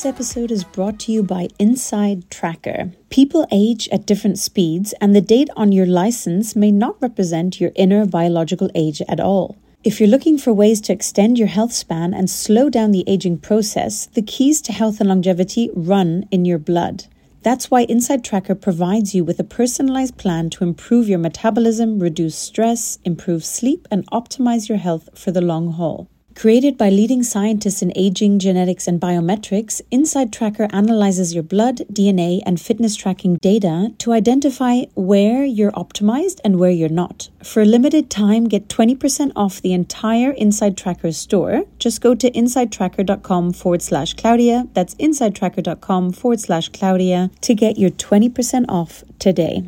This episode is brought to you by InsideTracker. People age at different speeds, and the date on your license may not represent your inner biological age at all. If you're looking for ways to extend your health span and slow down the aging process, the keys to health and longevity run in your blood. That's why InsideTracker provides you with a personalized plan to improve your metabolism, reduce stress, improve sleep, and optimize your health for the long haul. Created by leading scientists in aging, genetics, and biometrics, InsideTracker analyzes your blood, DNA, and fitness tracking data to identify where you're optimized and where you're not. For a limited time, get 20% off the entire InsideTracker store. Just go to insidetracker.com forward slash Claudia. That's insidetracker.com forward slash Claudia to get your 20% off today.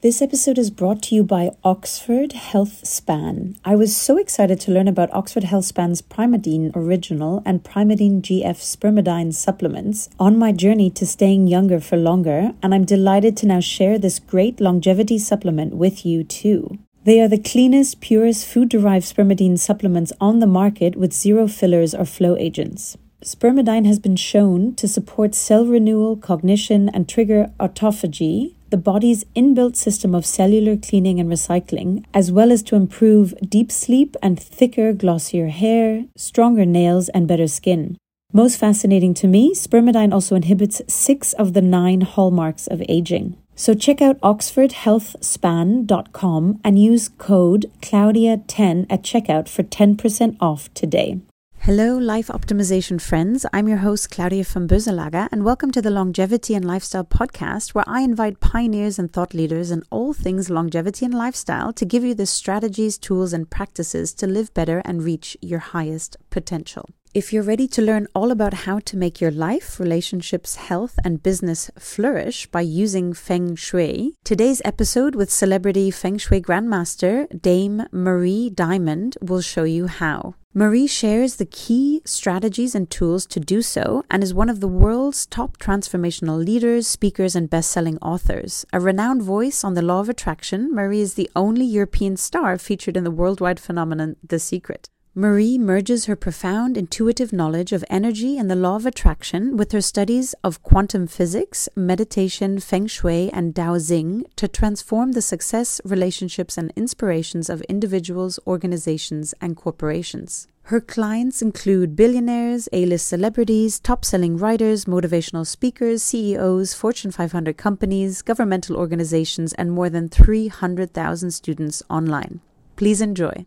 This episode is brought to you by Oxford HealthSpan. I was so excited to learn about Oxford Healthspan's Primeadine Original and Primeadine GF Spermidine supplements on my journey to staying younger for longer, and I'm delighted to now share this great longevity supplement with you too. They are the cleanest, purest food derived spermidine supplements on the market with zero fillers or flow agents. Spermidine has been shown to support cell renewal, cognition, and trigger autophagy, the body's inbuilt system of cellular cleaning and recycling, as well as to improve deep sleep and thicker, glossier hair, stronger nails, and better skin. Most fascinating to me, spermidine also inhibits six of the nine hallmarks of aging. So check out oxfordhealthspan.com and use code Claudia10 at checkout for 10% off today. Hello, life optimization friends. I'm your host, Claudia von Boeselager, and welcome to the Longevity and Lifestyle podcast, where I invite pioneers and thought leaders in all things longevity and lifestyle to give you the strategies, tools, and practices to live better and reach your highest potential. If you're ready to learn all about how to make your life, relationships, health, and business flourish by using Feng Shui, today's episode with celebrity Feng Shui Grandmaster Dame Marie Diamond will show you how. Marie shares the key strategies and tools to do so and is one of the world's top transformational leaders, speakers, and best selling authors. A renowned voice on the law of attraction, Marie is the only European star featured in the worldwide phenomenon The Secret. Marie merges her profound intuitive knowledge of energy and the law of attraction with her studies of quantum physics, meditation, feng shui, and dowsing to transform the success, relationships, and inspirations of individuals, organizations, and corporations. Her clients include billionaires, A list celebrities, top selling writers, motivational speakers, CEOs, Fortune 500 companies, governmental organizations, and more than 300,000 students online. Please enjoy.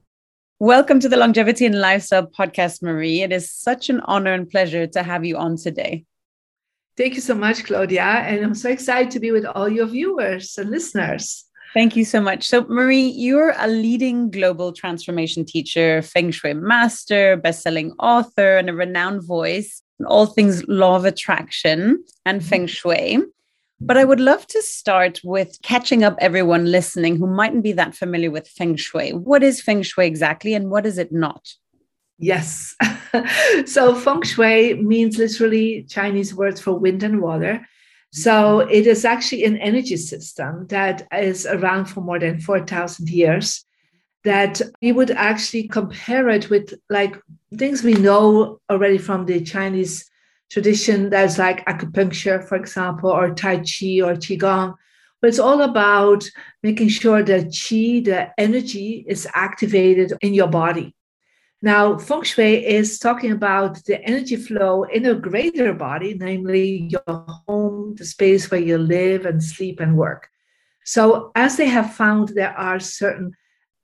Welcome to the Longevity and Lifestyle Podcast, Marie. It is such an honor and pleasure to have you on today. Thank you so much, Claudia. And I'm so excited to be with all your viewers and listeners. Thank you so much. So, Marie, you're a leading global transformation teacher, Feng Shui master, best-selling author, and a renowned voice in all things law of attraction and mm-hmm. Feng Shui. But I would love to start with catching up everyone listening who mightn't be that familiar with Feng Shui. What is Feng Shui exactly and what is it not? Yes. so Feng Shui means literally Chinese words for wind and water. So mm-hmm. it is actually an energy system that is around for more than 4,000 years. That we would actually compare it with like things we know already from the Chinese tradition that's like acupuncture, for example, or Tai Chi or Qigong. But it's all about making sure that Qi, the energy, is activated in your body. Now, Feng Shui is talking about the energy flow in a greater body, namely your home, the space where you live and sleep and work. So, as they have found, there are certain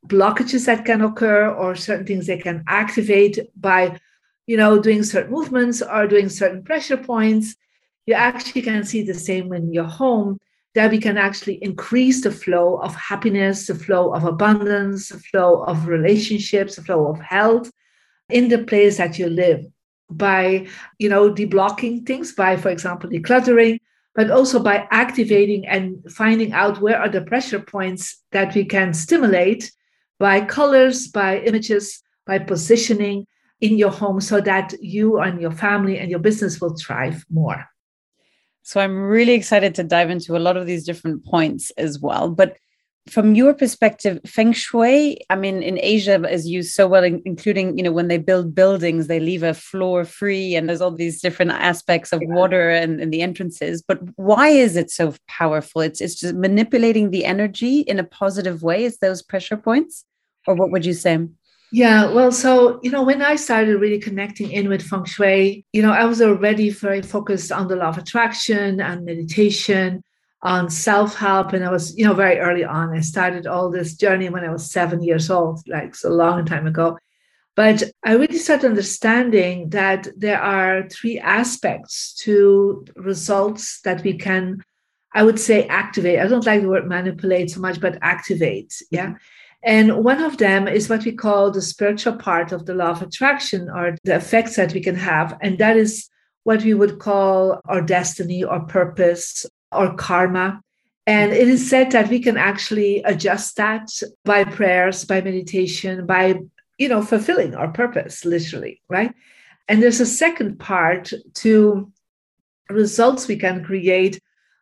blockages that can occur or certain things they can activate by you know, doing certain movements or doing certain pressure points, you actually can see the same when you're home, that we can actually increase the flow of happiness, the flow of abundance, the flow of relationships, the flow of health in the place that you live by, you know, deblocking things, by, for example, decluttering, but also by activating and finding out where are the pressure points that we can stimulate by colors, by images, by positioning in your home so that you and your family and your business will thrive more. So I'm really excited to dive into a lot of these different points as well. But from your perspective, feng shui, I mean, in Asia is used so well, including, you know, when they build buildings, they leave a floor free and there's all these different aspects of water and, and the entrances. But why is it so powerful? It's, it's just manipulating the energy in a positive way. Is those pressure points? Or what would you say? Yeah, well, so, you know, when I started really connecting in with feng shui, you know, I was already very focused on the law of attraction and meditation on self-help and i was you know very early on i started all this journey when i was seven years old like so long time ago. But i really started understanding that there are three aspects to results that we can i would say activate. I don't like the word manipulate so much but activate yeah mm-hmm. And one of them is what we call the spiritual part of the law of attraction or the effects that we can have and that is what we would call our destiny or purpose or karma. And it is said that we can actually adjust that by prayers, by meditation, by, you know, fulfilling our purpose, literally, right? And there's a second part to results we can create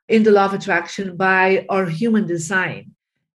in the law of attraction by our human design.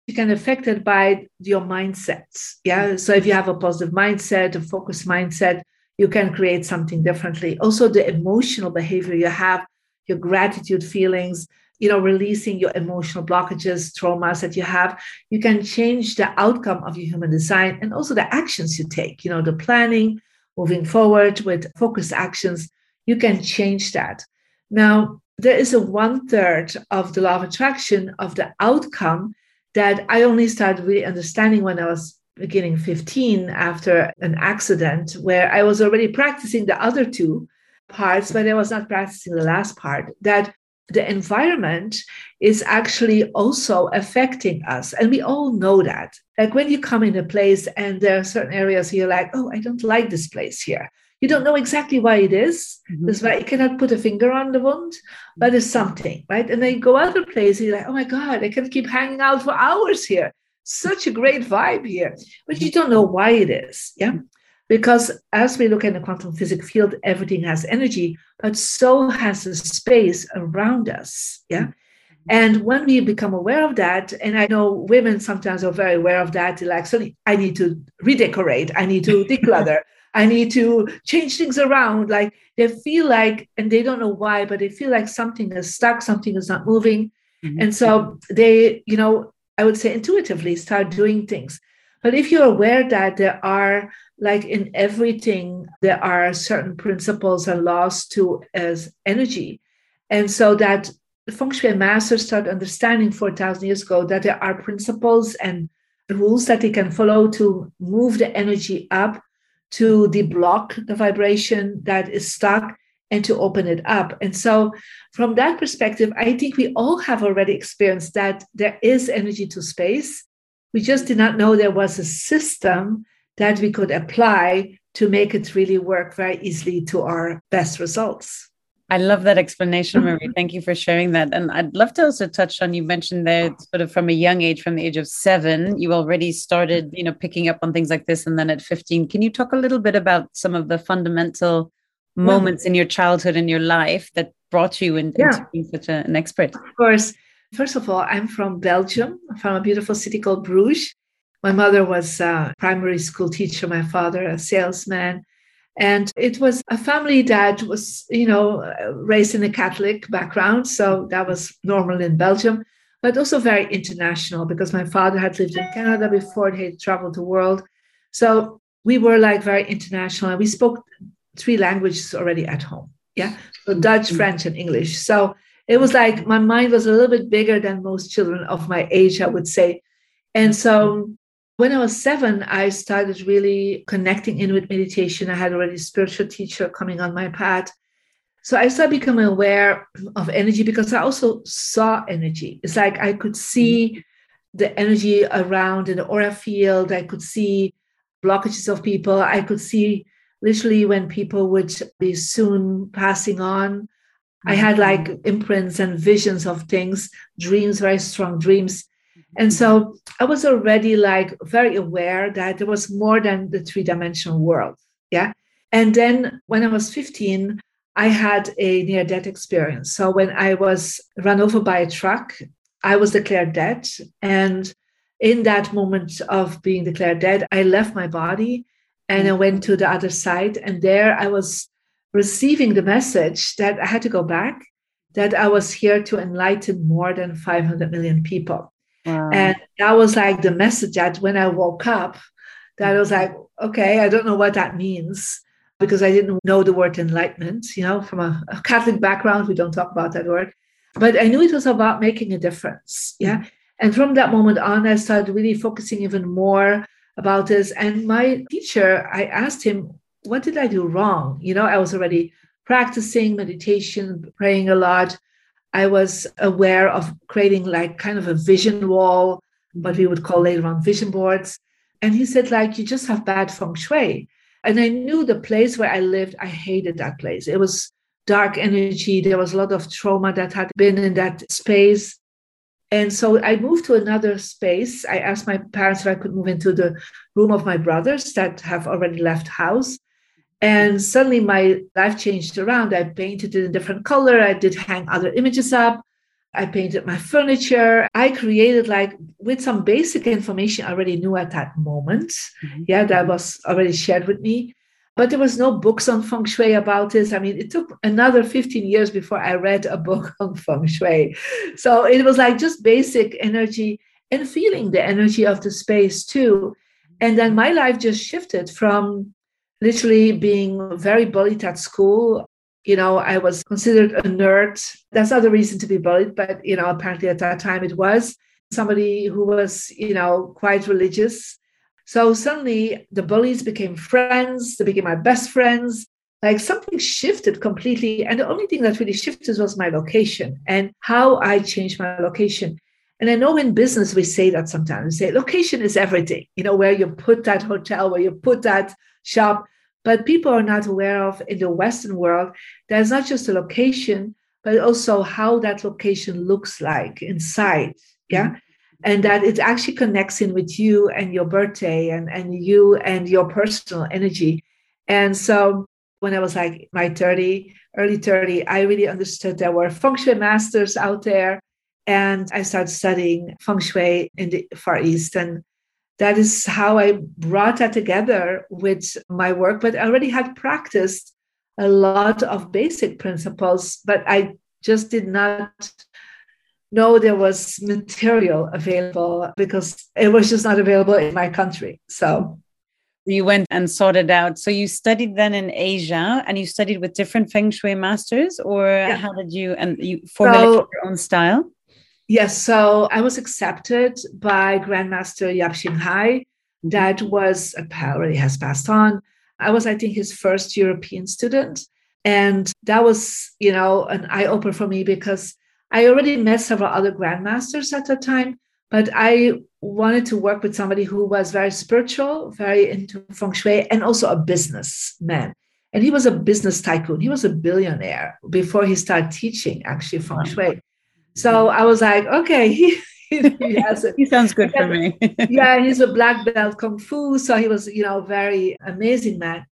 You can affect it by your mindsets. Yeah. Mm-hmm. So if you have a positive mindset, a focused mindset, you can create something differently. Also, the emotional behavior you have, your gratitude feelings, you know releasing your emotional blockages traumas that you have you can change the outcome of your human design and also the actions you take you know the planning moving forward with focused actions you can change that now there is a one third of the law of attraction of the outcome that i only started really understanding when i was beginning 15 after an accident where i was already practicing the other two parts but i was not practicing the last part that the environment is actually also affecting us. And we all know that. Like when you come in a place and there are certain areas you're like, oh, I don't like this place here. You don't know exactly why it is. Mm-hmm. That's why you cannot put a finger on the wound, but it's something, right? And then you go other places, you're like, oh my God, I can keep hanging out for hours here. Such a great vibe here. But you don't know why it is. Yeah. Because as we look in the quantum physics field, everything has energy, but so has the space around us. Yeah. Mm-hmm. And when we become aware of that, and I know women sometimes are very aware of that, they're like, so I need to redecorate, I need to declutter, I need to change things around. Like they feel like, and they don't know why, but they feel like something is stuck, something is not moving. Mm-hmm. And so they, you know, I would say intuitively start doing things. But if you're aware that there are, like in everything, there are certain principles and laws to as energy. And so that the feng shui masters start understanding 4,000 years ago that there are principles and rules that they can follow to move the energy up, to deblock the vibration that is stuck, and to open it up. And so, from that perspective, I think we all have already experienced that there is energy to space we just did not know there was a system that we could apply to make it really work very easily to our best results. I love that explanation, Marie. Thank you for sharing that. And I'd love to also touch on you mentioned there sort of from a young age, from the age of seven, you already started, you know, picking up on things like this. And then at 15, can you talk a little bit about some of the fundamental moments yeah. in your childhood and your life that brought you in, yeah. into being such a, an expert? Of course. First of all, I'm from Belgium, from a beautiful city called Bruges. My mother was a primary school teacher, my father a salesman. And it was a family that was, you know, raised in a Catholic background. So that was normal in Belgium, but also very international because my father had lived in Canada before he traveled the world. So we were like very international and we spoke three languages already at home. Yeah. So Dutch, mm-hmm. French, and English. So it was like my mind was a little bit bigger than most children of my age, I would say. And so when I was seven, I started really connecting in with meditation. I had already a spiritual teacher coming on my path. So I started becoming aware of energy because I also saw energy. It's like I could see the energy around in the aura field. I could see blockages of people. I could see literally when people would be soon passing on. I had like mm-hmm. imprints and visions of things, dreams, very strong dreams. And so mm-hmm. I was already like very aware that there was more than the three dimensional world. Yeah. And then when I was 15, I had a near death experience. So when I was run over by a truck, I was declared dead. And in that moment of being declared dead, I left my body and I mm-hmm. went to the other side. And there I was receiving the message that I had to go back, that I was here to enlighten more than 500 million people. Wow. And that was like the message that when I woke up, that I was like, okay, I don't know what that means because I didn't know the word enlightenment. You know, from a, a Catholic background, we don't talk about that word. But I knew it was about making a difference. Yeah. And from that moment on, I started really focusing even more about this. And my teacher, I asked him, what did I do wrong? You know, I was already practicing meditation, praying a lot. I was aware of creating like kind of a vision wall, what we would call later on vision boards. And he said, like, you just have bad feng shui. And I knew the place where I lived, I hated that place. It was dark energy. There was a lot of trauma that had been in that space. And so I moved to another space. I asked my parents if I could move into the room of my brothers that have already left house. And suddenly my life changed around. I painted it in different color. I did hang other images up. I painted my furniture. I created like with some basic information I already knew at that moment. Mm-hmm. Yeah, that was already shared with me. But there was no books on feng shui about this. I mean, it took another 15 years before I read a book on feng shui. So it was like just basic energy and feeling the energy of the space too. And then my life just shifted from literally being very bullied at school you know, I was considered a nerd. That's not the reason to be bullied, but, you know, apparently at that time it was somebody who was, you know, quite religious. So suddenly the bullies became friends, they became my best friends. Like something shifted completely. And the only thing that really shifted was my location and how I changed my location. And I know in business we say that sometimes. We say location is everything, you know, where you put that hotel, where you put that shop but people are not aware of in the Western world, there's not just a location, but also how that location looks like inside. Yeah. Mm-hmm. And that it actually connects in with you and your birthday and, and you and your personal energy. And so when I was like my 30, early 30, I really understood there were feng shui masters out there. And I started studying feng shui in the Far East. And that is how I brought that together with my work. But I already had practiced a lot of basic principles, but I just did not know there was material available because it was just not available in my country. So you went and sought it out. So you studied then in Asia and you studied with different feng shui masters, or yeah. how did you and you formulate so, your own style? Yes, so I was accepted by Grandmaster Yap Cheng Hai. That was apparently has passed on. I was, I think, his first European student. And that was, you know, an eye opener for me because I already met several other grandmasters at the time, but I wanted to work with somebody who was very spiritual, very into feng shui, and also a businessman. And he was a business tycoon. He was a billionaire before he started teaching actually feng shui. So I was like, okay, he, he, sounds good for me. yeah, he's a black belt kung fu. So he was, you know, very amazing man.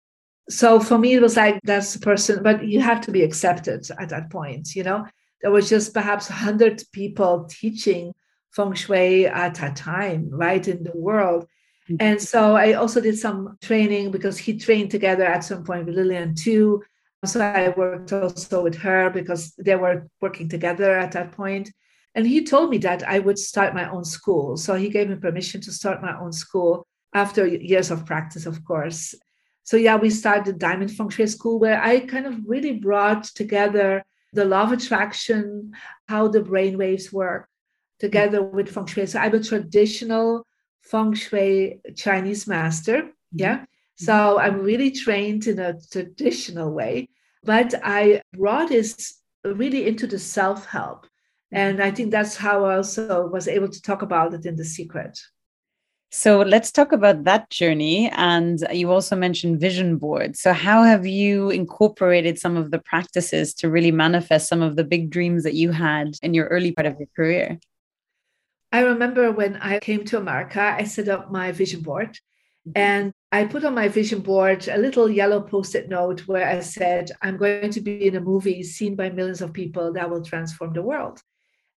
So for me, it was like, that's the person, but you have to be accepted at that point, you know? There was just perhaps 100 people teaching feng shui at that time, right, in the world. Mm-hmm. And so I also did some training because he trained together at some point with Lillian Too. So I worked also with her because they were working together at that point. And he told me that I would start my own school. So he gave me permission to start my own school after years of practice, of course. So yeah, we started the Diamond Feng Shui School where I kind of really brought together the law of attraction, how the brain waves work together with Feng Shui. So I'm a traditional Feng Shui Chinese master. Yeah. So mm-hmm. I'm really trained in a traditional way, but I brought this really into the self help. And I mm-hmm. think that's how I also was able to talk about it in The Secret. So let's talk about that journey. And you also mentioned vision boards. So, how have you incorporated some of the practices to really manifest some of the big dreams that you had in your early part of your career? I remember when I came to America, I set up my vision board Mm-hmm. and I put on my vision board a little yellow post it note where I said, I'm going to be in a movie seen by millions of people that will transform the world.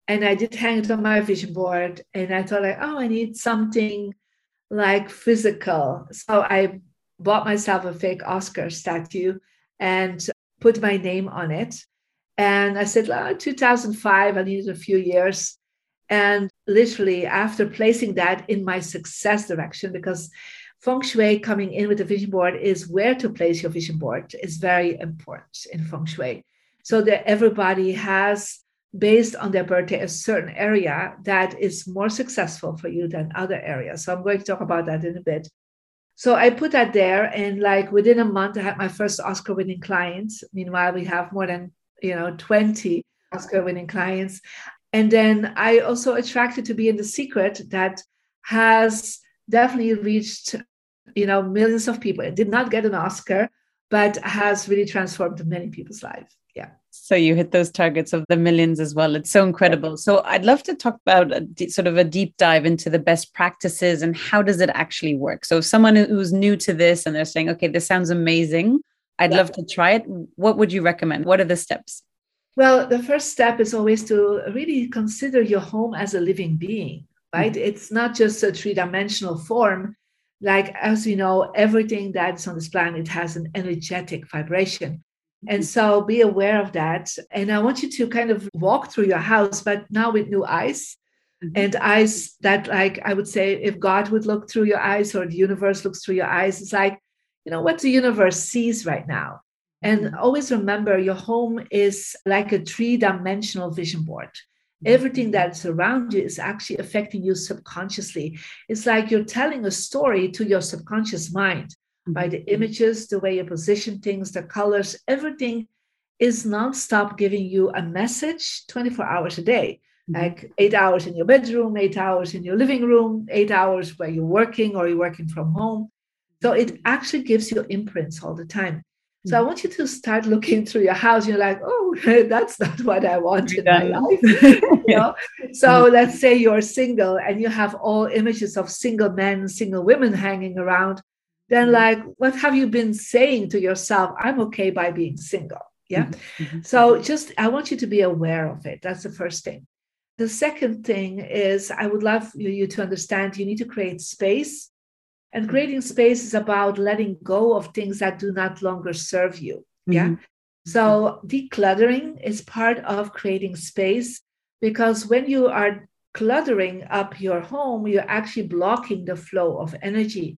and I did hang it on my vision board. And I thought, like, oh, I need something like physical. So I bought myself a fake Oscar statue and put my name on it. And I said, oh, 2005, I needed a few years. And literally, after placing that in my success direction, because feng shui coming in with the vision board is where to place your vision board is very important in feng shui. So that everybody has based on their birthday a certain area that is more successful for you than other areas. So I'm going to talk about that in a bit. So I put that there, and like within a month, I had my first Oscar-winning clients. Meanwhile, we have more than you know 20 Oscar-winning clients, and then I also attracted to be in the secret that has definitely reached you know millions of people. It did not get an Oscar, but has really transformed many people's lives. Yeah. So you hit those targets of the millions as well. It's so incredible. So I'd love to talk about a, sort of a deep dive into the best practices and how does it actually work. So if someone who's new to this and they're saying, okay, this sounds amazing. I'd yeah. love to try it. What would you recommend? What are the steps? Well, the first step is always to really consider your home as a living being, right? Mm-hmm. It's not just a three dimensional form. Like, as you know, everything that's on this planet has an energetic vibration. And so be aware of that. And I want you to kind of walk through your house, but now with new eyes. Mm-hmm. And eyes that, like, I would say, if God would look through your eyes or the universe looks through your eyes, it's like, you know, what the universe sees right now. And mm-hmm. always remember your home is like a three dimensional vision board. Mm-hmm. Everything that's around you is actually affecting you subconsciously. It's like you're telling a story to your subconscious mind by the images, the way you position things, the colors, everything is nonstop giving you a message 24 hours a day. Mm-hmm. Like eight hours in your bedroom, eight hours in your living room, eight hours where you're working or you're working from home. So it actually gives you imprints all the time. So I mm-hmm. want you to start looking through your house. You're like, oh, that's not what I want in my life. you know? So mm-hmm. let's say you're single and you have all images of single men, single women hanging around then mm-hmm. like what have you been saying to yourself i'm okay by being single yeah mm-hmm. mm-hmm. so just i want you to be aware of it that's the first thing the second thing is i would love you to understand you need to create space and creating space is about letting go of things that do not longer serve you yeah mm-hmm. so decluttering is part of creating space because when you are cluttering up your home you're actually blocking the flow of energy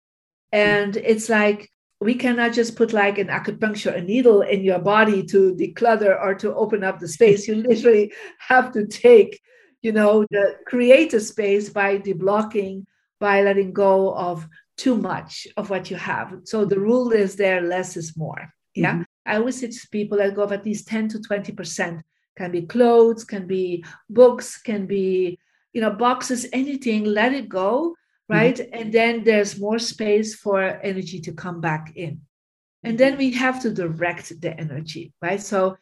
and it's like we cannot just put like an acupuncture, a needle in your body to declutter or to open up the space. You literally have to take, you know, the create a space by deblocking, by letting go of too much of what you have. So the rule is there, less is more. Yeah. Mm-hmm. I always say to people let go of at least 10 to 20%. Can be clothes, can be books, can be, you know, boxes, anything, let it go right? Mm-hmm. And then there's more space for energy to come back in. And then we have to direct the energy, right? So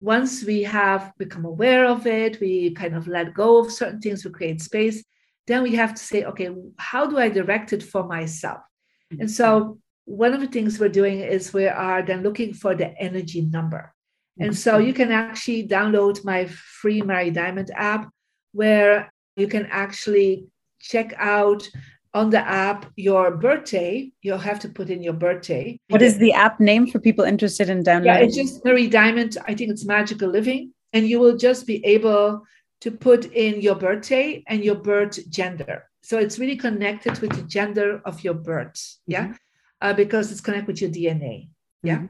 once we have become aware of it, we kind of let go of certain things, we create space, then we have to say, okay, how do I direct it for myself? Mm-hmm. And so one of the things we're doing is we are then looking for the energy number. And so you can actually download my free Marie Diamond app where you can actually check out on the app your birthday. You'll have to put in your birthday. What is the app name for people interested in downloading? Yeah, it's just Marie Diamond. I think it's Magical Living. And you will just be able to put in your birthday and your birth gender. So it's really connected with the gender of your birth. Yeah. Mm-hmm. Uh, because it's connected with your DNA. Yeah. Mm-hmm.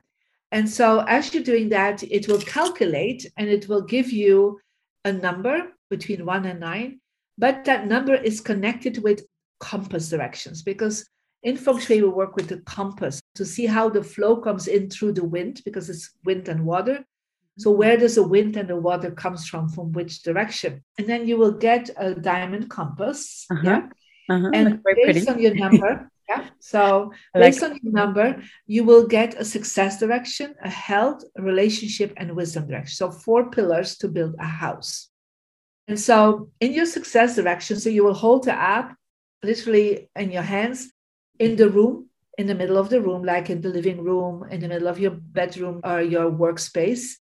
And so as you're doing that, it will calculate and it will give you a number between one and nine but that number is connected with compass directions because in feng shui we work with the compass to see how the flow comes in through the wind because it's wind and water so where does the wind and the water comes from from which direction and then you will get a diamond compass uh-huh. yeah uh-huh. and based pretty. on your number yeah so based on your number you will get a success direction a health a relationship and wisdom direction so four pillars to build a house and so in your success direction, so you will hold the app literally in your hands in the room, in the middle of the room, like in the living room, in the middle of your bedroom or your workspace.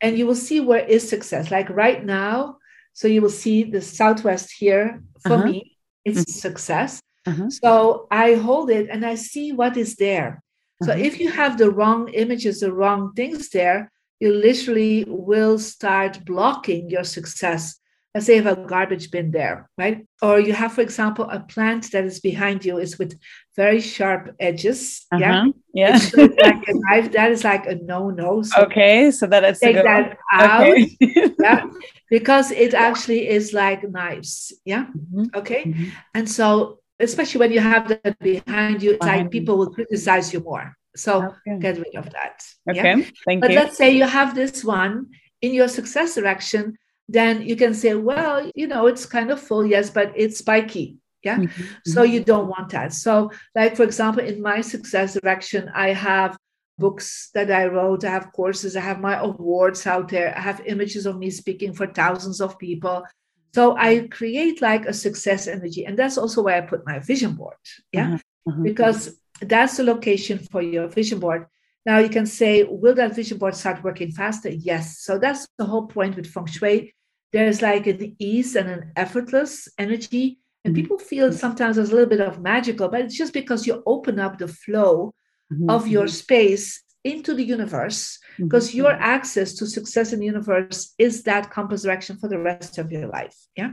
And you will see where is success. Like right now, So you will see the southwest here. For Uh-huh. me, it's Mhm. success. Uh-huh. So I hold it and I see what is there. So Uh-huh. if you have the wrong images, the wrong things there, you literally will start blocking your success. Let's say you have a garbage bin there, right? Or you have, for example, a plant that is behind you is with very sharp edges. Yeah. Uh-huh. Yeah. Looks like knife. That is like a no-no. So okay, so that is take that out. Okay. Yeah. Because it actually is like knives. Yeah. Mhm, Okay. mhm. And so, especially when you have that behind you, it's Behind like people will criticize you more. So Okay. get rid of that. yeah? Okay. Thank But you. let's say you have this one in your success direction, then you can say, well, you know, it's kind of full, yes, but it's spiky. Yeah. Mhm, So mhm. you don't want that. So, like for example, in my success direction, I have books that I wrote, I have courses, I have my awards out there, I have images of me speaking for thousands of people. So I create like a success energy. And that's also where I put my vision board. Yeah. Uh-huh. Because that's the location for your vision board. Now you can say, will that vision board start working faster? Yes. So that's the whole point with feng shui. There's like an ease and an effortless energy. And Mhm. people feel sometimes there's a little bit of magical, but it's just because you open up the flow Mhm, of your mhm, space into the universe, because your mhm. access to success in the universe is that compass direction for the rest of your life. Yeah.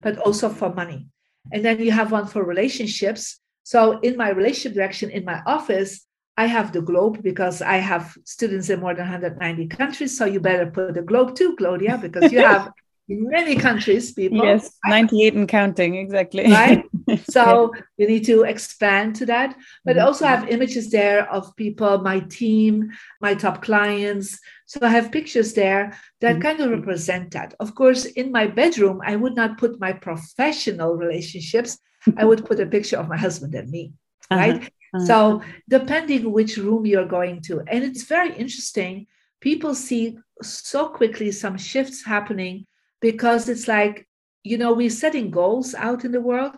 But also for money. And then you have one for relationships. So in my relationship direction in my office, I have the globe because I have students in more than 190 countries. So you better put the globe too, Claudia, because you have many countries, people. Yes, 98 and counting, exactly. Right? So you need to expand to that. But I Mhm. also have images there of people, my team, my top clients. So I have pictures there that Mhm. kind of represent that. Of course, in my bedroom, I would not put my professional relationships. I would put a picture of my husband and me, Uh-huh, right? uh-huh. So, depending which room you're going to, and it's very interesting, people see so quickly some shifts happening because it's like, you know, we're setting goals out in the world,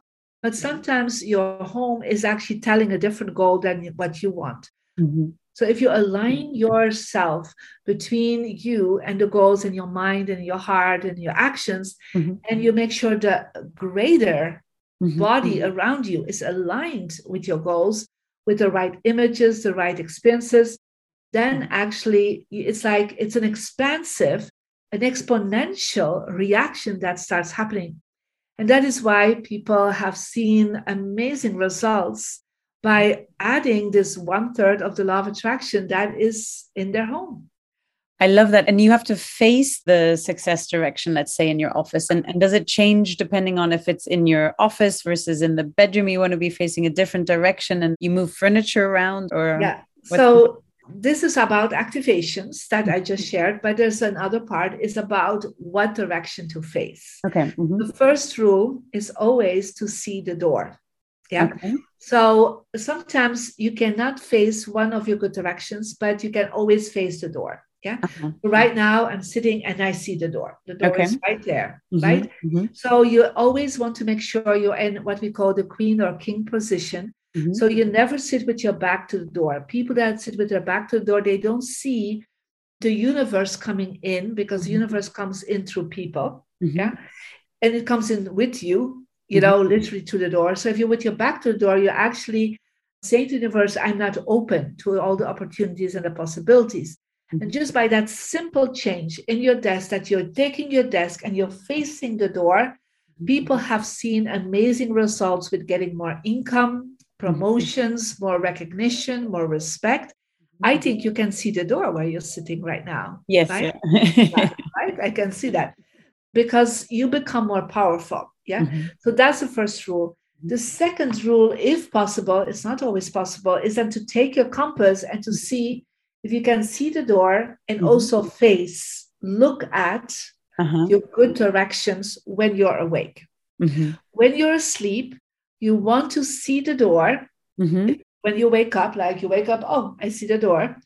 but sometimes your home is actually telling a different goal than what you want. Mhm. So, if you align yourself between you and the goals in your mind and your heart and your actions, Mhm. and you make sure the greater Mhm, body mhm. around you is aligned with your goals, with the right images, the right experiences, then actually it's like it's an expansive, an exponential reaction that starts happening. And that is why people have seen amazing results by adding this one third of the law of attraction that is in their home. I love that. And you have to face the success direction, let's say, in your office. And, and does it change depending on if it's in your office versus in the bedroom? You want to be facing a different direction and you move furniture around or Yeah. So this is about activations that I just shared, but there's another part is about what direction to face. okay. mhm, The first rule is always to see the door. Yeah. Okay. So sometimes you cannot face one of your good directions, but you can always face the door. Yeah. Uh-huh. Right now I'm sitting and I see the door. The door Okay. is right there. Mhm, Right. mhm, So you always want to make sure you're in what we call the queen or king position. Mhm. So you never sit with your back to the door. People that sit with their back to the door, they don't see the universe coming in because the Mhm. universe comes in through people. Mhm. Yeah. And it comes in with you, you Mhm. know, literally to the door. So if you're with your back to the door, you're actually saying to the universe, I'm not open to all the opportunities and the possibilities. Mhm. And just by that simple change in your desk, that you're taking your desk and you're facing the door, people have seen amazing results with getting more income, promotions, more recognition, more respect. I think you can see the door where you're sitting right now. Yes. right? Yeah. right? I can see that because you become more powerful. Yeah. Mhm. So that's the first rule. The second rule, if possible, it's not always possible, is then to take your compass and to see if you can see the door and Mhm. also face, look at Uh-huh. your good directions when you're awake. Mhm. When you're asleep, you want to see the door. Mhm. When you wake up, like you wake up, oh, I see the door.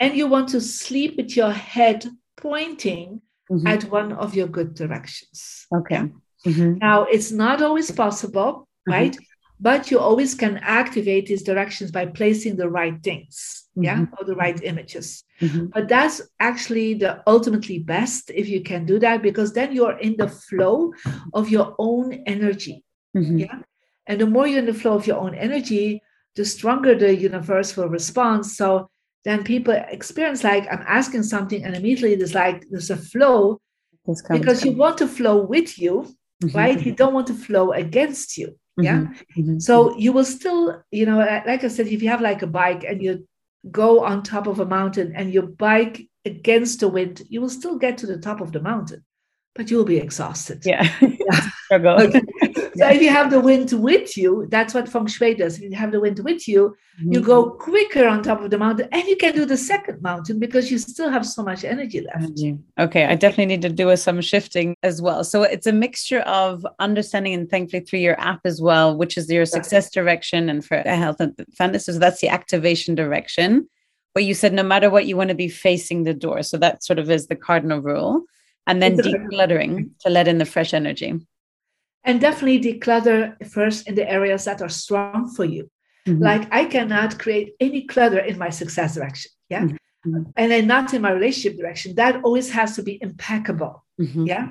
And you want to sleep with your head pointing Mhm. at one of your good directions. Okay. Mhm. Now, it's not always possible, Mhm. right? but you always can activate these directions by placing the right things mm-hmm. yeah or the right images mm-hmm. but that's actually the ultimately best if you can do that because then you're in the flow of your own energy mm-hmm. yeah and the more you're in the flow of your own energy the stronger the universe will respond so then people experience like i'm asking something and immediately there's like there's a flow because you want to flow with you mm-hmm. right you don't want to flow against you yeah mm-hmm. mm-hmm. so you will still you know like i said if you have like a bike and you go on top of a mountain and you bike against the wind you will still get to the top of the mountain but you will be exhausted yeah, yeah. Okay. So if you have the wind with you, that's what feng shui does. If you have the wind with you, mm-hmm. you go quicker on top of the mountain and you can do the second mountain because you still have so much energy left. Okay, I definitely need to do some shifting as well. So it's a mixture of understanding and thankfully through your app as well, which is your success direction and for health and fitness. So that's the activation direction. But you said no matter what, you want to be facing the door. So that sort of is the cardinal rule. And then decluttering to let in the fresh energy and definitely declutter first in the areas that are strong for you. Mm-hmm. Like I cannot create any clutter in my success direction. Yeah. Mm-hmm. And then not in my relationship direction. That always has to be impeccable. Mm-hmm. Yeah.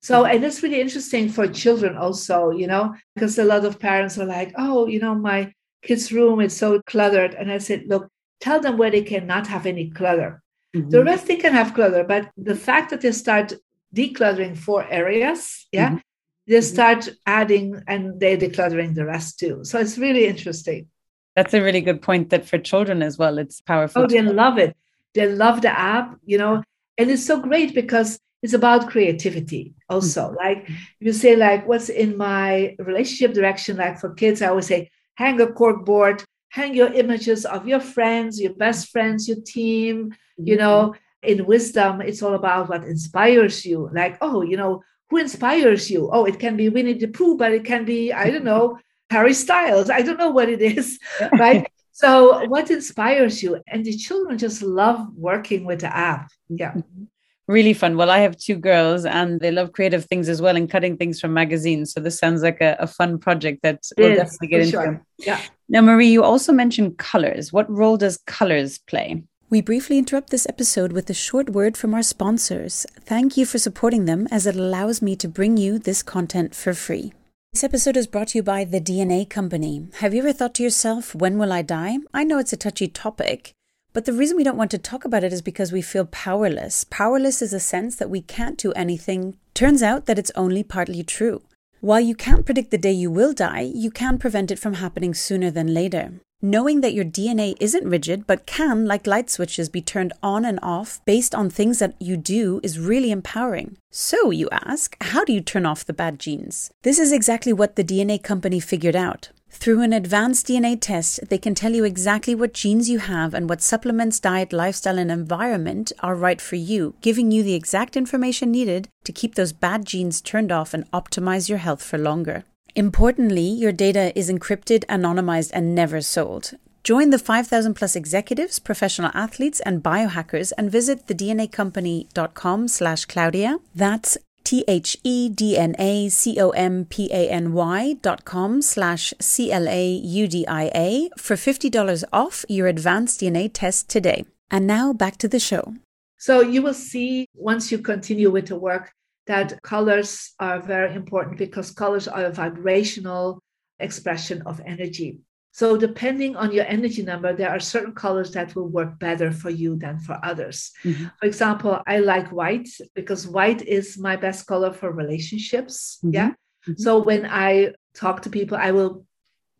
So, and it's really interesting for children also, you know, because a lot of parents are like, oh, you know, my kid's room is so cluttered. And I said, look, tell them where they cannot have any clutter. Mm-hmm. The rest they can have clutter, but the fact that they start decluttering four areas, yeah, mm-hmm they mm-hmm. start adding and they're decluttering the rest too. So it's really interesting. That's a really good point that for children as well, it's powerful. Oh, they love it. They love the app, you know, and it's so great because it's about creativity also. Mm-hmm. Like you say, like, what's in my relationship direction? Like for kids, I always say, hang a cork board, hang your images of your friends, your best friends, your team, mm-hmm. you know. In wisdom, it's all about what inspires you. Like, oh, you know, who inspires you? Oh, it can be Winnie the Pooh, but it can be, I don't know, Harry Styles. I don't know what it is, right? So, what inspires you? And the children just love working with the app. Yeah. Mm-hmm. Really fun. Well, I have two girls and they love creative things as well and cutting things from magazines. So, this sounds like a, a fun project that we'll definitely get into. Sure. Yeah. Now, Marie, you also mentioned colors. What role does colors play? We briefly interrupt this episode with a short word from our sponsors. Thank you for supporting them as it allows me to bring you this content for free. This episode is brought to you by The DNA Company. Have you ever thought to yourself, when will I die? I know it's a touchy topic, but the reason we don't want to talk about it is because we feel powerless. Powerless is a sense that we can't do anything. Turns out that it's only partly true. While you can't predict the day you will die, you can prevent it from happening sooner than later. Knowing that your DNA isn't rigid but can, like light switches, be turned on and off based on things that you do is really empowering. So, you ask, how do you turn off the bad genes? This is exactly what the DNA company figured out. Through an advanced DNA test, they can tell you exactly what genes you have and what supplements, diet, lifestyle, and environment are right for you, giving you the exact information needed to keep those bad genes turned off and optimize your health for longer. Importantly, your data is encrypted, anonymized, and never sold. Join the 5,000 plus executives, professional athletes, and biohackers and visit thednacompany.com slash Claudia. That's T-H-E-D-N-A-C-O-M-P-A-N-Y dot com slash C-L-A-U-D-I-A for $50 off your advanced DNA test today. And now back to the show. So you will see once you continue with the work that colors are very important because colors are a vibrational expression of energy. So, depending on your energy number, there are certain colors that will work better for you than for others. Mm-hmm. For example, I like white because white is my best color for relationships. Mm-hmm. Yeah. Mm-hmm. So, when I talk to people, I will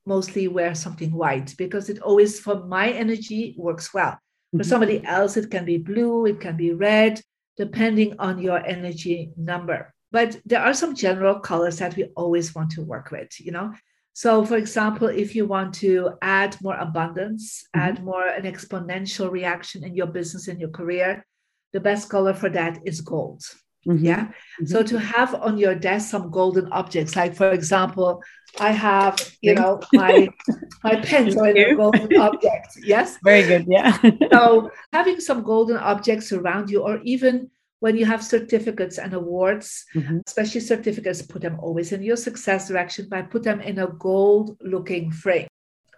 mostly wear something white because it always, for my energy, works well. For mm-hmm. somebody else, it can be blue, it can be red, depending on your energy number. But there are some general colors that we always want to work with, you know. So, for example, if you want to add more abundance, mm-hmm. add more an exponential reaction in your business and your career, the best color for that is gold. Mm-hmm. Yeah. Mm-hmm. So to have on your desk some golden objects, like for example, I have, you know, my my pens are a golden object. Yes. Very good. Yeah. so having some golden objects around you, or even when you have certificates and awards, mm-hmm. especially certificates, put them always in your success direction by put them in a gold looking frame.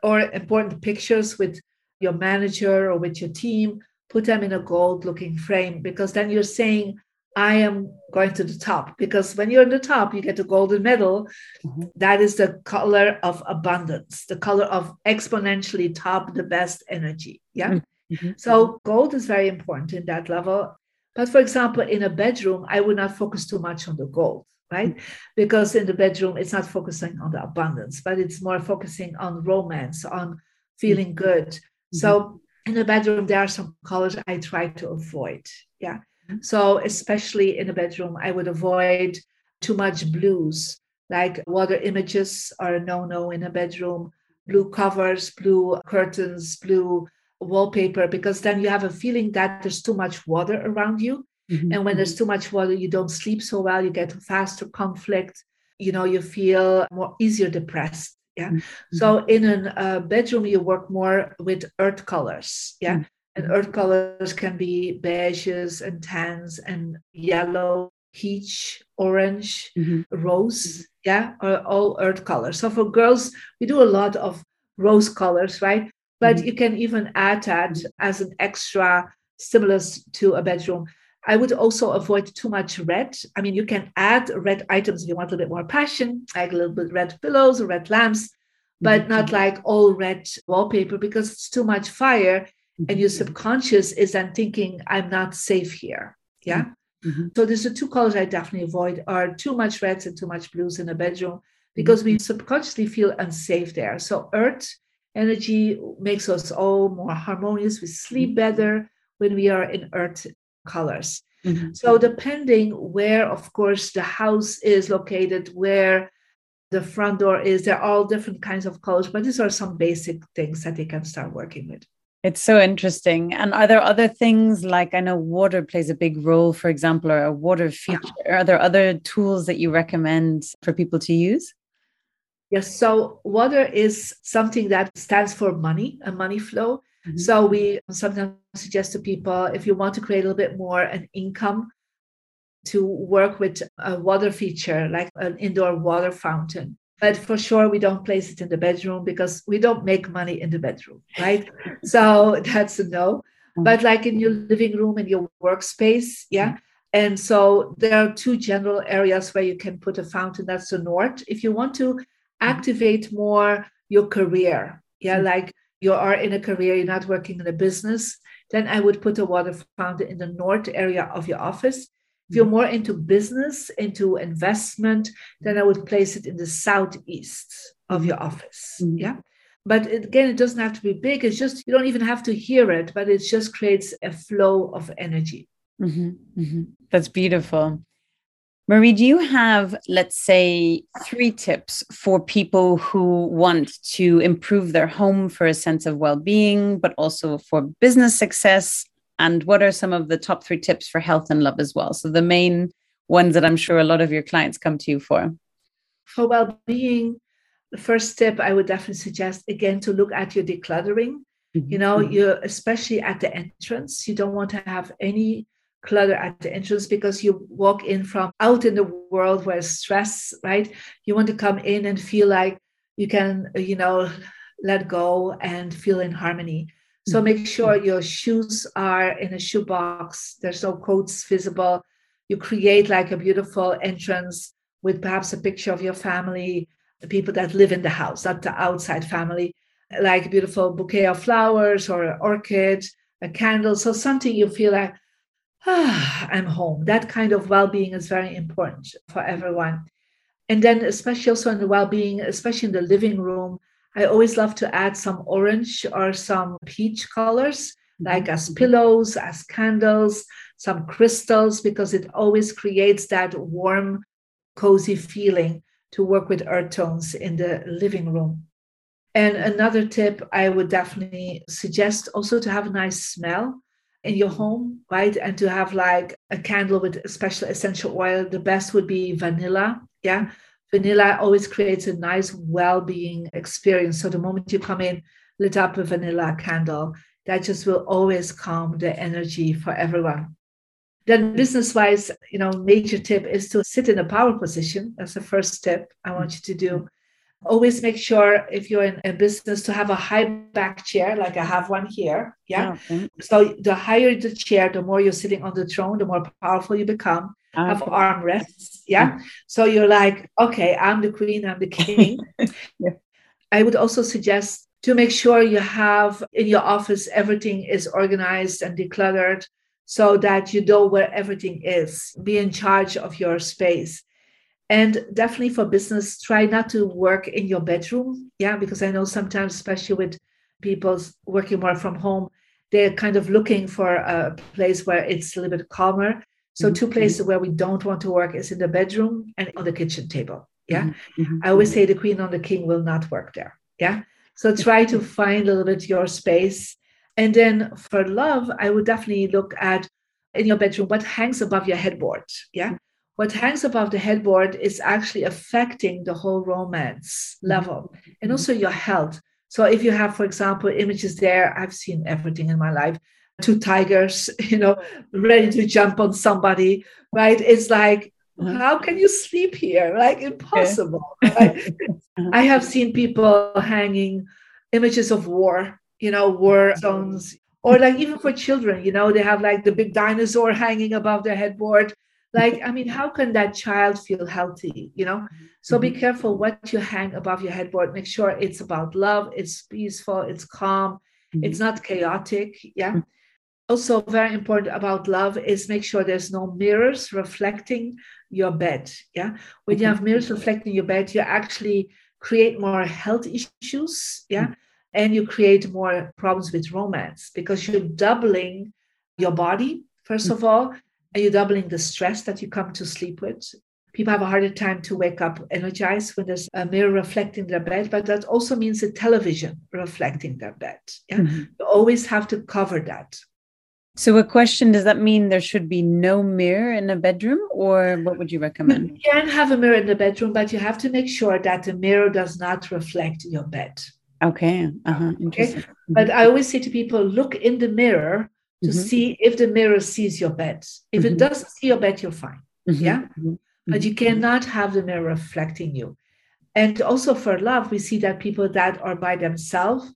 Or important pictures with your manager or with your team, put them in a gold looking frame because then you're saying, I am going to the top. Because when you're in the top, you get the golden medal. Mm-hmm. That is the color of abundance, the color of exponentially top, the best energy. Yeah. Mm-hmm. So gold is very important in that level. But for example, in a bedroom, I would not focus too much on the gold, right? Because in the bedroom, it's not focusing on the abundance, but it's more focusing on romance, on feeling good. Mm-hmm. So in the bedroom, there are some colors I try to avoid. Yeah. Mm-hmm. So especially in the bedroom, I would avoid too much blues, like water images are a no-no in a bedroom, blue covers, blue curtains, blue wallpaper because then you have a feeling that there's too much water around you. Mm-hmm. And when there's too much water, you don't sleep so well, you get faster conflict, you know, you feel more easier depressed. Yeah. Mm-hmm. So in a uh, bedroom, you work more with earth colors. Yeah. Mm-hmm. And earth colors can be beiges and tans and yellow, peach, orange, mm-hmm. rose. Yeah. Are all earth colors. So for girls, we do a lot of rose colors, right? but mm-hmm. you can even add that as an extra stimulus to a bedroom. I would also avoid too much red. I mean, you can add red items if you want a little bit more passion, like a little bit red pillows or red lamps, but mm-hmm. not like all red wallpaper because it's too much fire. Mm-hmm. And your subconscious is then thinking, I'm not safe here. Yeah. Mm-hmm. So there's the two colors I definitely avoid are too much reds and too much blues in a bedroom because we subconsciously feel unsafe there. So earth Energy makes us all more harmonious. We sleep mm-hmm. better when we are in earth colors. Mm-hmm. So, depending where, of course, the house is located, where the front door is, there are all different kinds of colors, but these are some basic things that they can start working with. It's so interesting. And are there other things like I know water plays a big role, for example, or a water feature? Are there other tools that you recommend for people to use? Yes, so water is something that stands for money, a money flow. Mm-hmm. So we sometimes suggest to people if you want to create a little bit more an income to work with a water feature like an indoor water fountain. But for sure, we don't place it in the bedroom because we don't make money in the bedroom, right? so that's a no. Mm-hmm. But like in your living room in your workspace, yeah. Mm-hmm. And so there are two general areas where you can put a fountain. That's the north. If you want to activate more your career. Yeah, mm-hmm. like you are in a career, you're not working in a business, then I would put a water fountain in the north area of your office. If you're mm-hmm. more into business, into investment, then I would place it in the southeast of your office. Mm-hmm. Yeah. But again, it doesn't have to be big. It's just, you don't even have to hear it, but it just creates a flow of energy. Mm-hmm. Mm-hmm. That's beautiful. Marie, do you have, let's say, three tips for people who want to improve their home for a sense of well being, but also for business success? And what are some of the top three tips for health and love as well? So, the main ones that I'm sure a lot of your clients come to you for. For well being, the first tip I would definitely suggest again to look at your decluttering. Mm-hmm. You know, you especially at the entrance, you don't want to have any clutter at the entrance because you walk in from out in the world where stress, right? You want to come in and feel like you can, you know, let go and feel in harmony. So make mm-hmm. sure your shoes are in a shoebox. There's no coats visible. You create like a beautiful entrance with perhaps a picture of your family, the people that live in the house, not the outside family, like a beautiful bouquet of flowers or an orchid, a candle. So something you feel like, ah, I'm home. That kind of well being is very important for everyone. And then, especially also in the well being, especially in the living room, I always love to add some orange or some peach colors, mm-hmm. like as pillows, as candles, some crystals, because it always creates that warm, cozy feeling to work with earth tones in the living room. And another tip I would definitely suggest also to have a nice smell in your home, right? And to have like a candle with a special essential oil, the best would be vanilla. Yeah. Vanilla always creates a nice well being experience. So the moment you come in, lit up a vanilla candle, that just will always calm the energy for everyone. Then business wise, you know, major tip is to sit in a power position. That's the first tip I want you to do. Always make sure if you're in a business to have a high back chair, like I have one here. Yeah. Oh, okay. So the higher the chair, the more you're sitting on the throne, the more powerful you become. Okay. Have ah. arm rests. Yeah. Mm. So you're like, okay, I'm the queen, I'm the king. yeah. I would also suggest to make sure you have in your office everything is organized and decluttered so that you know where everything is. Be in charge of your space. And definitely for business, try not to work in your bedroom. Yeah, because I know sometimes, especially with people working more from home, they're kind of looking for a place where it's a little bit calmer. So, mm-hmm. two places where we don't want to work is in the bedroom and on the kitchen table. Yeah. Mm-hmm. mm-hmm. I always say the queen on the king will not work there. Yeah. So, try to find a little bit your space. And then for love, I would definitely look at in your bedroom what hangs above your headboard. Yeah what hangs above the headboard is actually affecting the whole romance mm-hmm. level and also your health. So if you have, for example, images there, I've seen everything in my life. Two tigers, you know, ready to jump on somebody, right? It's like, uh-huh. how can you sleep here? Like impossible. Right? Uh-huh. I have seen people hanging images of war, you know, war zones, or like even for children, you know, they have like the big dinosaur hanging above their headboard like i mean how can that child feel healthy you know so be mm-hmm. careful what you hang above your headboard make sure it's about love it's peaceful it's calm mm-hmm. it's not chaotic yeah mm-hmm. Also very important about love is make sure there's no mirrors reflecting your bed yeah when you have mirrors reflecting your bed you actually create more health issues yeah and you create more problems with romance because you're doubling your body first of all are you're doubling the stress that you come to sleep with? People have a harder time to wake up energized when there's a mirror reflecting their bed, but that also means a television reflecting their bed. Yeah? Mm-hmm. You always have to cover that. So, a question does that mean there should be no mirror in a bedroom, or what would you recommend? You can have a mirror in the bedroom, but you have to make sure that the mirror does not reflect your bed. Okay. Uh-huh. Interesting. Okay? But I always say to people look in the mirror to mm-hmm. see if the mirror sees your bed. If mm-hmm. it doesn't see your bed, you're fine. Mm-hmm. Yeah. Mm-hmm. But you cannot have the mirror reflecting you. And also for love, we see that people that are by themselves,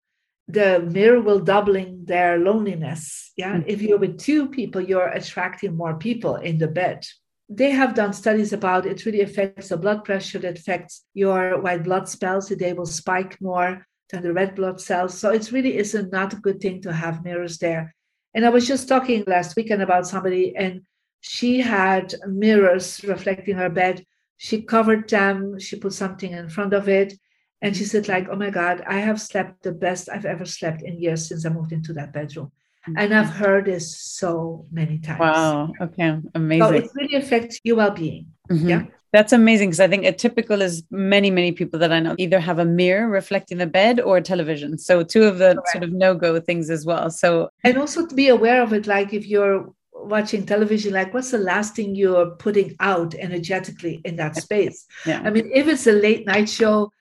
the mirror will doubling their loneliness. Yeah. Mm-hmm. If you're with two people, you're attracting more people in the bed. They have done studies about it really affects the blood pressure, it affects your white blood cells, they will spike more than the red blood cells. So it really is a not a good thing to have mirrors there. And I was just talking last weekend about somebody, and she had mirrors reflecting her bed. She covered them, she put something in front of it. And she said, like, oh my God, I have slept the best I've ever slept in years since I moved into that bedroom. Mm-hmm. And I've heard this so many times. Wow. Okay. Amazing. So it really affects your well-being. Mm-hmm. Yeah. That's amazing because I think a typical is many, many people that I know either have a mirror reflecting the bed or a television. So two of the Correct. sort of no-go things as well. So and also to be aware of it, like if you're watching television, like what's the last thing you're putting out energetically in that space? Yeah. I mean, if it's a late night show,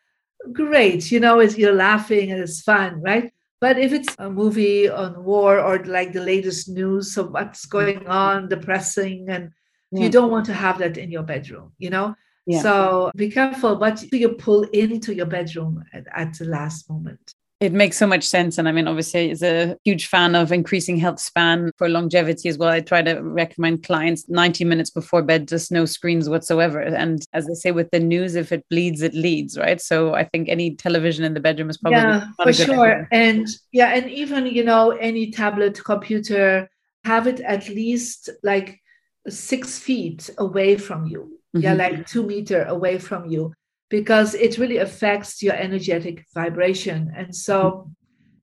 great, you know, it's, you're laughing and it's fun, right? But if it's a movie on war or like the latest news of what's going on, depressing and yeah. You don't want to have that in your bedroom, you know? Yeah. So be careful what you pull into your bedroom at, at the last moment. It makes so much sense. And I mean, obviously, as a huge fan of increasing health span for longevity as well, I try to recommend clients 90 minutes before bed, just no screens whatsoever. And as I say with the news, if it bleeds, it leads, right? So I think any television in the bedroom is probably yeah, for sure. Idea. And yeah, and even, you know, any tablet, computer, have it at least like six feet away from you mm-hmm. yeah like two meter away from you because it really affects your energetic vibration and so mm-hmm.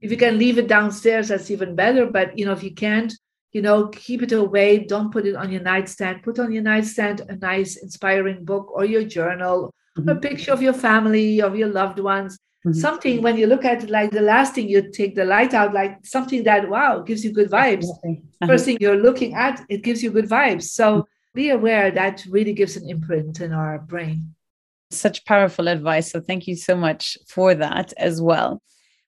if you can leave it downstairs that's even better but you know if you can't you know keep it away don't put it on your nightstand put on your nightstand a nice inspiring book or your journal mm-hmm. a picture of your family of your loved ones Mm-hmm. Something when you look at it, like the last thing you take the light out, like something that wow gives you good vibes. Uh-huh. First thing you're looking at, it gives you good vibes. So mm-hmm. be aware that really gives an imprint in our brain. Such powerful advice. So thank you so much for that as well.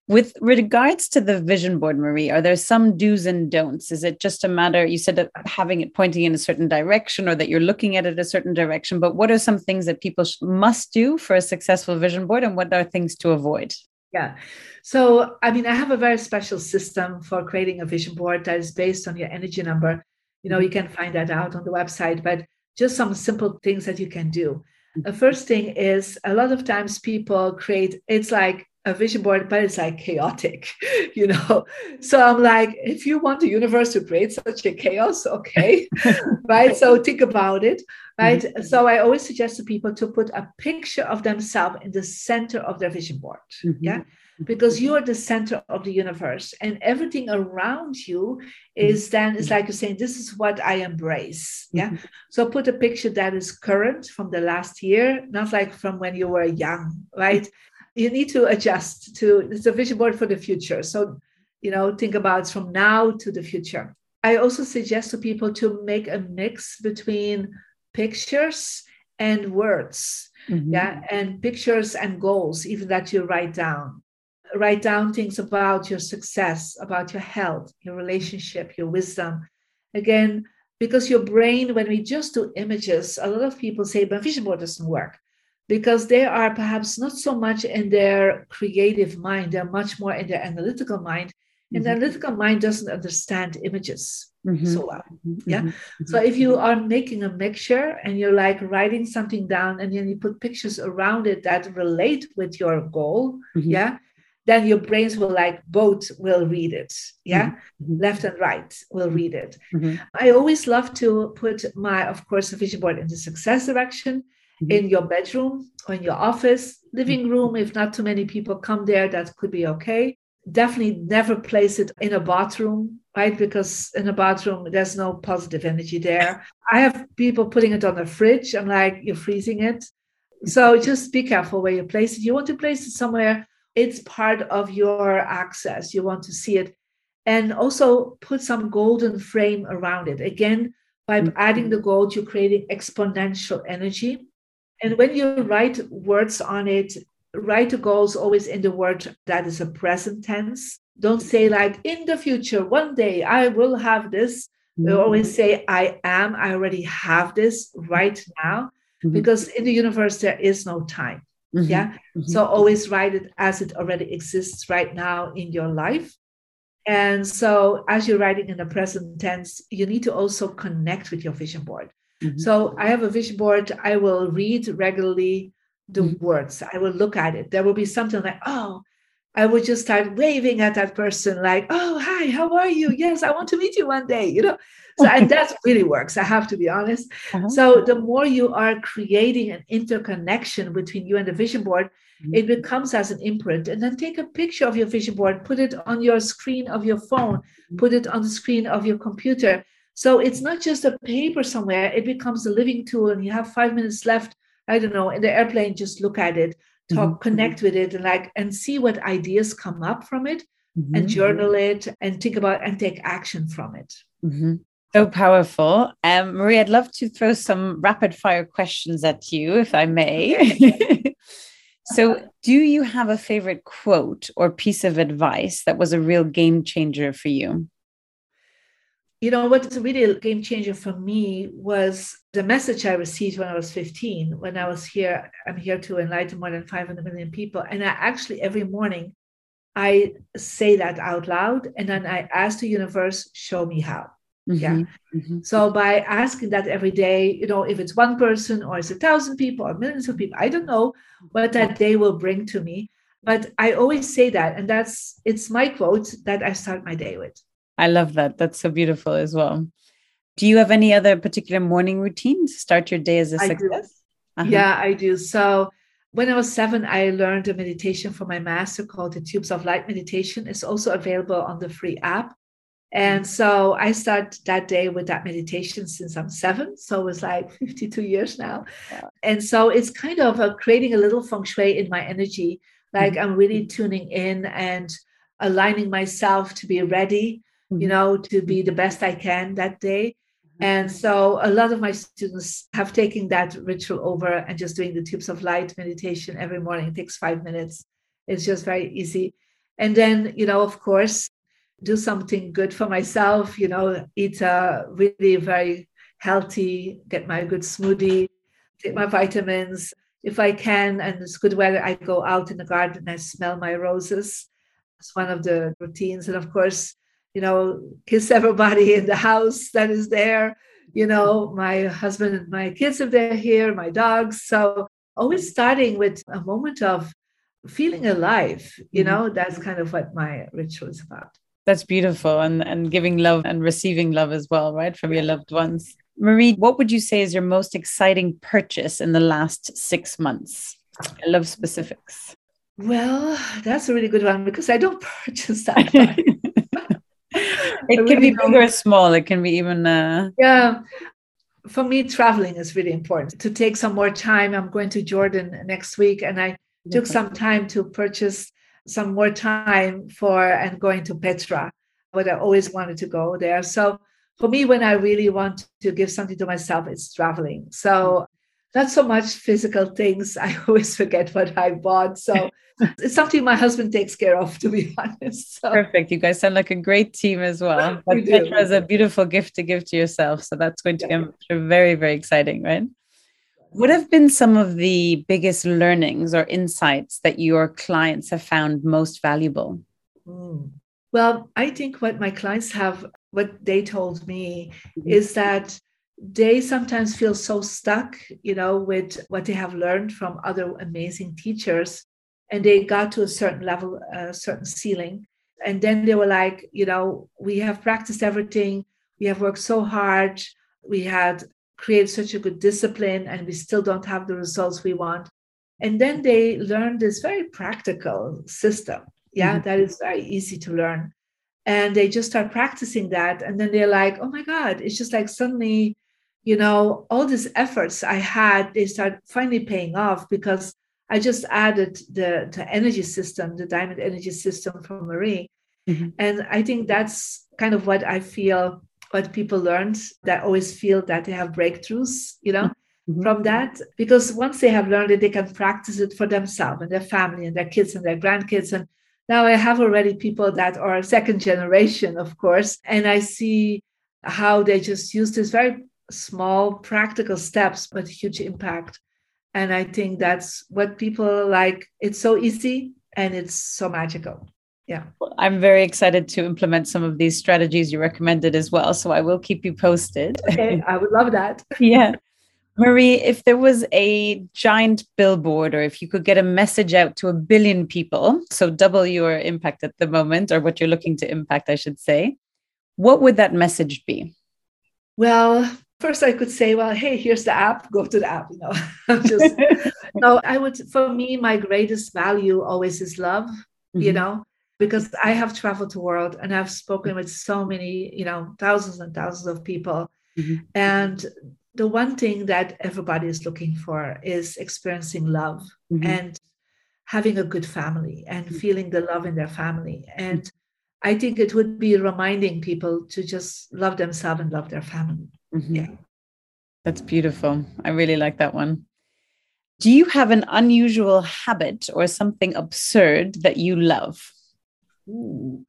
With regards to the vision board, Marie, are there some do's and don'ts? Is it just a matter, you said having it pointing in a certain direction or that you're looking at it a certain direction, but what are some things that people must do for a successful vision board and what are things to avoid? Yeah. So, I mean, I have a very special system for creating a vision board that is based on your energy number. You know, you can find that out on the website, but just some simple things that you can do. The first thing is a lot of times people create, it's like a vision board, but it's like chaotic, you know. So I'm like, if you want the universe to create such a chaos, okay, right? So think about it, right? Mm-hmm. So I always suggest to people to put a picture of themselves in the center of their vision board, mm-hmm. yeah, because you are the center of the universe, and everything around you is then it's like you're saying, this is what I embrace, yeah. Mm-hmm. So put a picture that is current from the last year, not like from when you were young, right? you need to adjust to it's a vision board for the future so you know think about from now to the future i also suggest to people to make a mix between pictures and words mm-hmm. yeah and pictures and goals even that you write down write down things about your success about your health your relationship your wisdom again because your brain when we just do images a lot of people say but vision board doesn't work because they are perhaps not so much in their creative mind, they're much more in their analytical mind. And mm-hmm. the analytical mind doesn't understand images mm-hmm. so well. Mm-hmm. Yeah. Mm-hmm. So if you are making a mixture and you're like writing something down and then you put pictures around it that relate with your goal, mm-hmm. yeah, then your brains will like both will read it. Yeah. Mm-hmm. Left and right will read it. I always love to put my, of course, the vision board in the success direction mm-hmm. in your bedroom or in your office, living mm-hmm. room. If not too many people come there, that could be okay. Definitely never place it in a bathroom, right? Because in a bathroom, there's no positive energy there. I have people putting it on the fridge. I'm like, you're freezing it. So just be careful where you place it. You want to place it somewhere, it's part of your access. You want to see it. And also put some golden frame around it. Again, by mm-hmm. adding the gold, you're creating exponential energy. And when you write words on it, write the goals always in the word that is a present tense. Don't say like in the future, one day I will have this. Mm-hmm. We always say I am, I already have this right now. Mm-hmm. Because in the universe there is no time. Mm-hmm. Yeah. Mm-hmm. So always write it as it already exists right now in your life. And so as you're writing in the present tense, you need to also connect with your vision board. Mm-hmm. So I have a vision board. I will read regularly the mm-hmm. words. I will look at it. There will be something like, oh, I would just start waving at that person, like, oh, hi, how are you? Yes, I want to meet you one day, you know. So and that really works, I have to be honest. Uh-huh. So the more you are creating an interconnection between you and the vision board, mm-hmm. it becomes as an imprint. And then take a picture of your vision board, put it on your screen of your phone, mm-hmm. put it on the screen of your computer so it's not just a paper somewhere, it becomes a living tool, and you have five minutes left. I don't know, in the airplane, just look at it, talk, mm-hmm. connect with it, and like and see what ideas come up from it mm-hmm. and journal it and think about and take action from it. Mm-hmm. So powerful. Um, Marie, I'd love to throw some rapid fire questions at you, if I may. so, do you have a favorite quote or piece of advice that was a real game changer for you? you know what's really a game changer for me was the message i received when i was 15 when i was here i'm here to enlighten more than 500 million people and i actually every morning i say that out loud and then i ask the universe show me how mm-hmm. yeah mm-hmm. so by asking that every day you know if it's one person or it's a thousand people or millions of people i don't know what that day will bring to me but i always say that and that's it's my quote that i start my day with I love that. That's so beautiful as well. Do you have any other particular morning routine to start your day as a I success? Uh-huh. Yeah, I do. So when I was seven, I learned a meditation from my master called the Tubes of Light meditation. It's also available on the free app. And so I start that day with that meditation since I'm seven. So it's like 52 years now. Yeah. And so it's kind of a, creating a little feng shui in my energy. Like mm-hmm. I'm really tuning in and aligning myself to be ready you mm-hmm. know, to be the best I can that day. Mm-hmm. And so a lot of my students have taken that ritual over and just doing the tubes of light meditation every morning. It takes five minutes. It's just very easy. And then, you know, of course, do something good for myself, you know, eat a really very healthy, get my good smoothie, take my vitamins. If I can, and it's good weather, I go out in the garden and I smell my roses. It's one of the routines. And of course, you know, kiss everybody in the house that is there. You know, my husband and my kids, if they're here, my dogs. So always starting with a moment of feeling alive. You mm-hmm. know, that's kind of what my ritual is about. That's beautiful. And, and giving love and receiving love as well, right? From your loved ones. Marie, what would you say is your most exciting purchase in the last six months? I love specifics. Well, that's a really good one because I don't purchase that much. it can be big or small. It can be even. Uh... Yeah. For me, traveling is really important. To take some more time, I'm going to Jordan next week, and I took some time to purchase some more time for and going to Petra, but I always wanted to go there. So for me, when I really want to give something to myself, it's traveling. So mm-hmm. not so much physical things. I always forget what I bought. So it's something my husband takes care of, to be honest. So. Perfect. You guys sound like a great team as well. But Petra is a beautiful gift to give to yourself. So that's going to be very, very exciting, right? What have been some of the biggest learnings or insights that your clients have found most valuable? Mm. Well, I think what my clients have, what they told me mm-hmm. is that they sometimes feel so stuck, you know, with what they have learned from other amazing teachers. And they got to a certain level, a certain ceiling. And then they were like, you know, we have practiced everything. We have worked so hard. We had created such a good discipline, and we still don't have the results we want. And then they learn this very practical system. Yeah, mm-hmm. that is very easy to learn. And they just start practicing that. And then they're like, oh my God, it's just like suddenly you know, all these efforts I had, they start finally paying off because I just added the, the energy system, the diamond energy system from Marie. Mm-hmm. And I think that's kind of what I feel, what people learned that always feel that they have breakthroughs, you know, mm-hmm. from that. Because once they have learned it, they can practice it for themselves and their family and their kids and their grandkids. And now I have already people that are second generation, of course, and I see how they just use this very small practical steps but huge impact and i think that's what people like it's so easy and it's so magical yeah. I'm very excited to implement some of these strategies you recommended as well so i will keep you posted. Okay i would love that. Yeah. Marie if there was a giant billboard or if you could get a message out to a billion people so double your impact at the moment or what you're looking to impact i should say what would that message be? Well First, I could say, well, hey, here's the app, go to the app. You know, just no, I would, for me, my greatest value always is love, mm-hmm. you know, because I have traveled the world and I've spoken with so many, you know, thousands and thousands of people. Mm-hmm. And the one thing that everybody is looking for is experiencing love mm-hmm. and having a good family and mm-hmm. feeling the love in their family. And I think it would be reminding people to just love themselves and love their family. Mm-hmm. Yeah. That's beautiful. I really like that one. Do you have an unusual habit or something absurd that you love? Ooh,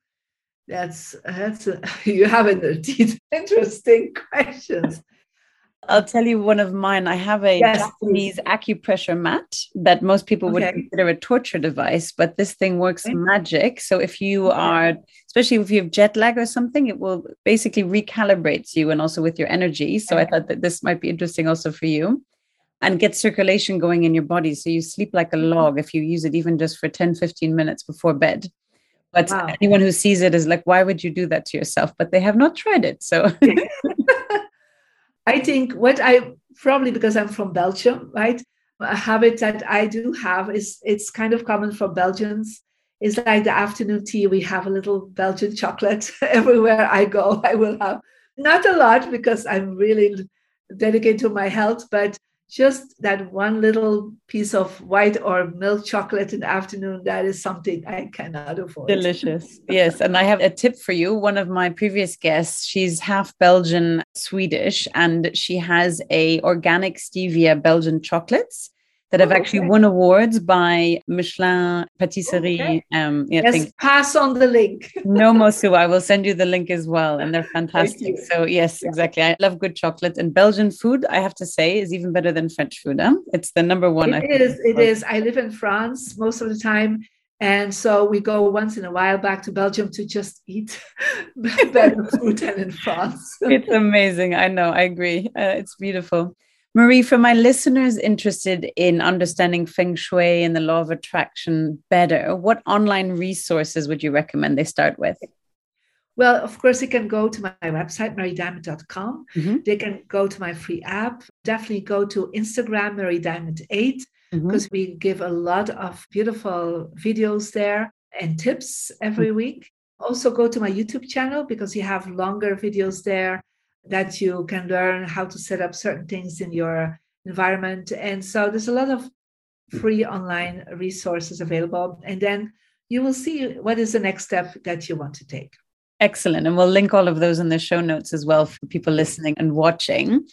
that's that's a, you have indeed interesting questions. I'll tell you one of mine. I have a yes, Japanese please. acupressure mat that most people okay. would consider a torture device, but this thing works okay. magic. So if you are, especially if you have jet lag or something, it will basically recalibrates you and also with your energy. So okay. I thought that this might be interesting also for you and get circulation going in your body. So you sleep like a mm-hmm. log if you use it even just for 10, 15 minutes before bed. But wow. anyone who sees it is like, why would you do that to yourself? But they have not tried it. So I think what I probably because I'm from Belgium, right? A habit that I do have is it's kind of common for Belgians. Is like the afternoon tea. We have a little Belgian chocolate everywhere I go. I will have not a lot because I'm really dedicated to my health, but just that one little piece of white or milk chocolate in the afternoon that is something i cannot avoid. Delicious. Yes and i have a tip for you. One of my previous guests she's half belgian swedish and she has a organic stevia belgian chocolates that have oh, actually okay. won awards by Michelin Patisserie. Okay. Um, yeah, yes, think, pass on the link. no, Mosu, I will send you the link as well, and they're fantastic. So yes, yeah. exactly. I love good chocolate, and Belgian food, I have to say, is even better than French food. Huh? It's the number one. It is. It is. I live in France most of the time. And so we go once in a while back to Belgium to just eat better food than in France. it's amazing. I know. I agree. Uh, it's beautiful. Marie, for my listeners interested in understanding feng shui and the law of attraction better, what online resources would you recommend they start with? Well, of course, they can go to my website, mariediamond.com. Mm-hmm. They can go to my free app. Definitely go to Instagram, mariediamond8, because mm-hmm. we give a lot of beautiful videos there and tips every mm-hmm. week. Also, go to my YouTube channel because you have longer videos there that you can learn how to set up certain things in your environment. And so there's a lot of free online resources available. And then you will see what is the next step that you want to take. Excellent. And we'll link all of those in the show notes as well for people listening and watching.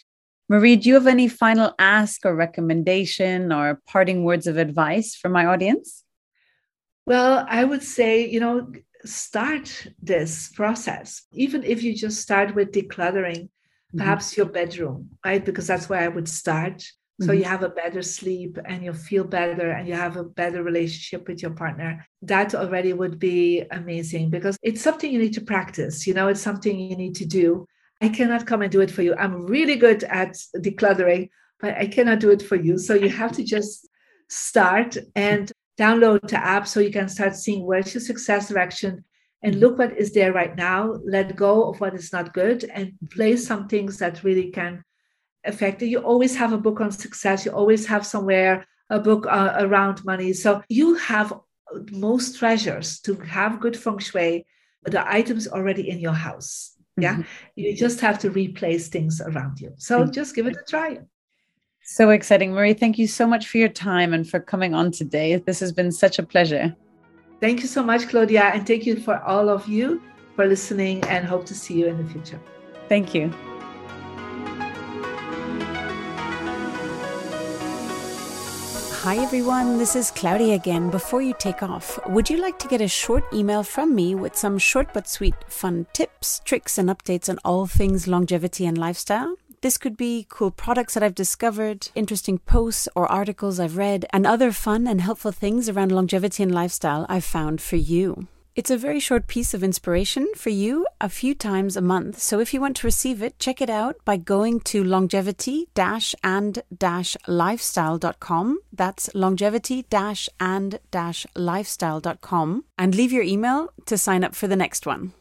Marie, do you have any final ask or recommendation or parting words of advice for my audience? Well, I would say, you know, start this process, even if you just start with decluttering mm-hmm. perhaps mm-hmm. your bedroom, right? Because that's where I would start. So mm-hmm. you have a better sleep and you feel better and you have a better relationship with your partner. That already would be amazing because it's something you need to practice. You know, it's something you need to do. I cannot come and do it for you. I'm really good at decluttering, but I cannot do it for you. So you have to just start and download the app so you can start seeing where's your success direction and mm-hmm. look what is there right now. Let go of what is not good and place some things that really can affect it you always have a book on success. You always have somewhere a book uh, around money. So you have most treasures to have good feng shui the items already in your house. Yeah? Mm-hmm. you just have to replace things around you. So mm-hmm. just give it a try so exciting. Marie, thank you so much for your time and for coming on today. This has been such a pleasure. Thank you so much, Claudia. And thank you for all of you for listening and hope to see you in the future. Thank you. Hi everyone, this is Claudia again. Before you take off, would you like to get a short email from me with some short but sweet fun tips, tricks, and updates on all things longevity and lifestyle? This could be cool products that I've discovered, interesting posts or articles I've read, and other fun and helpful things around longevity and lifestyle I've found for you. It's a very short piece of inspiration for you a few times a month. So if you want to receive it, check it out by going to longevity and lifestyle.com. That's longevity and lifestyle.com and leave your email to sign up for the next one.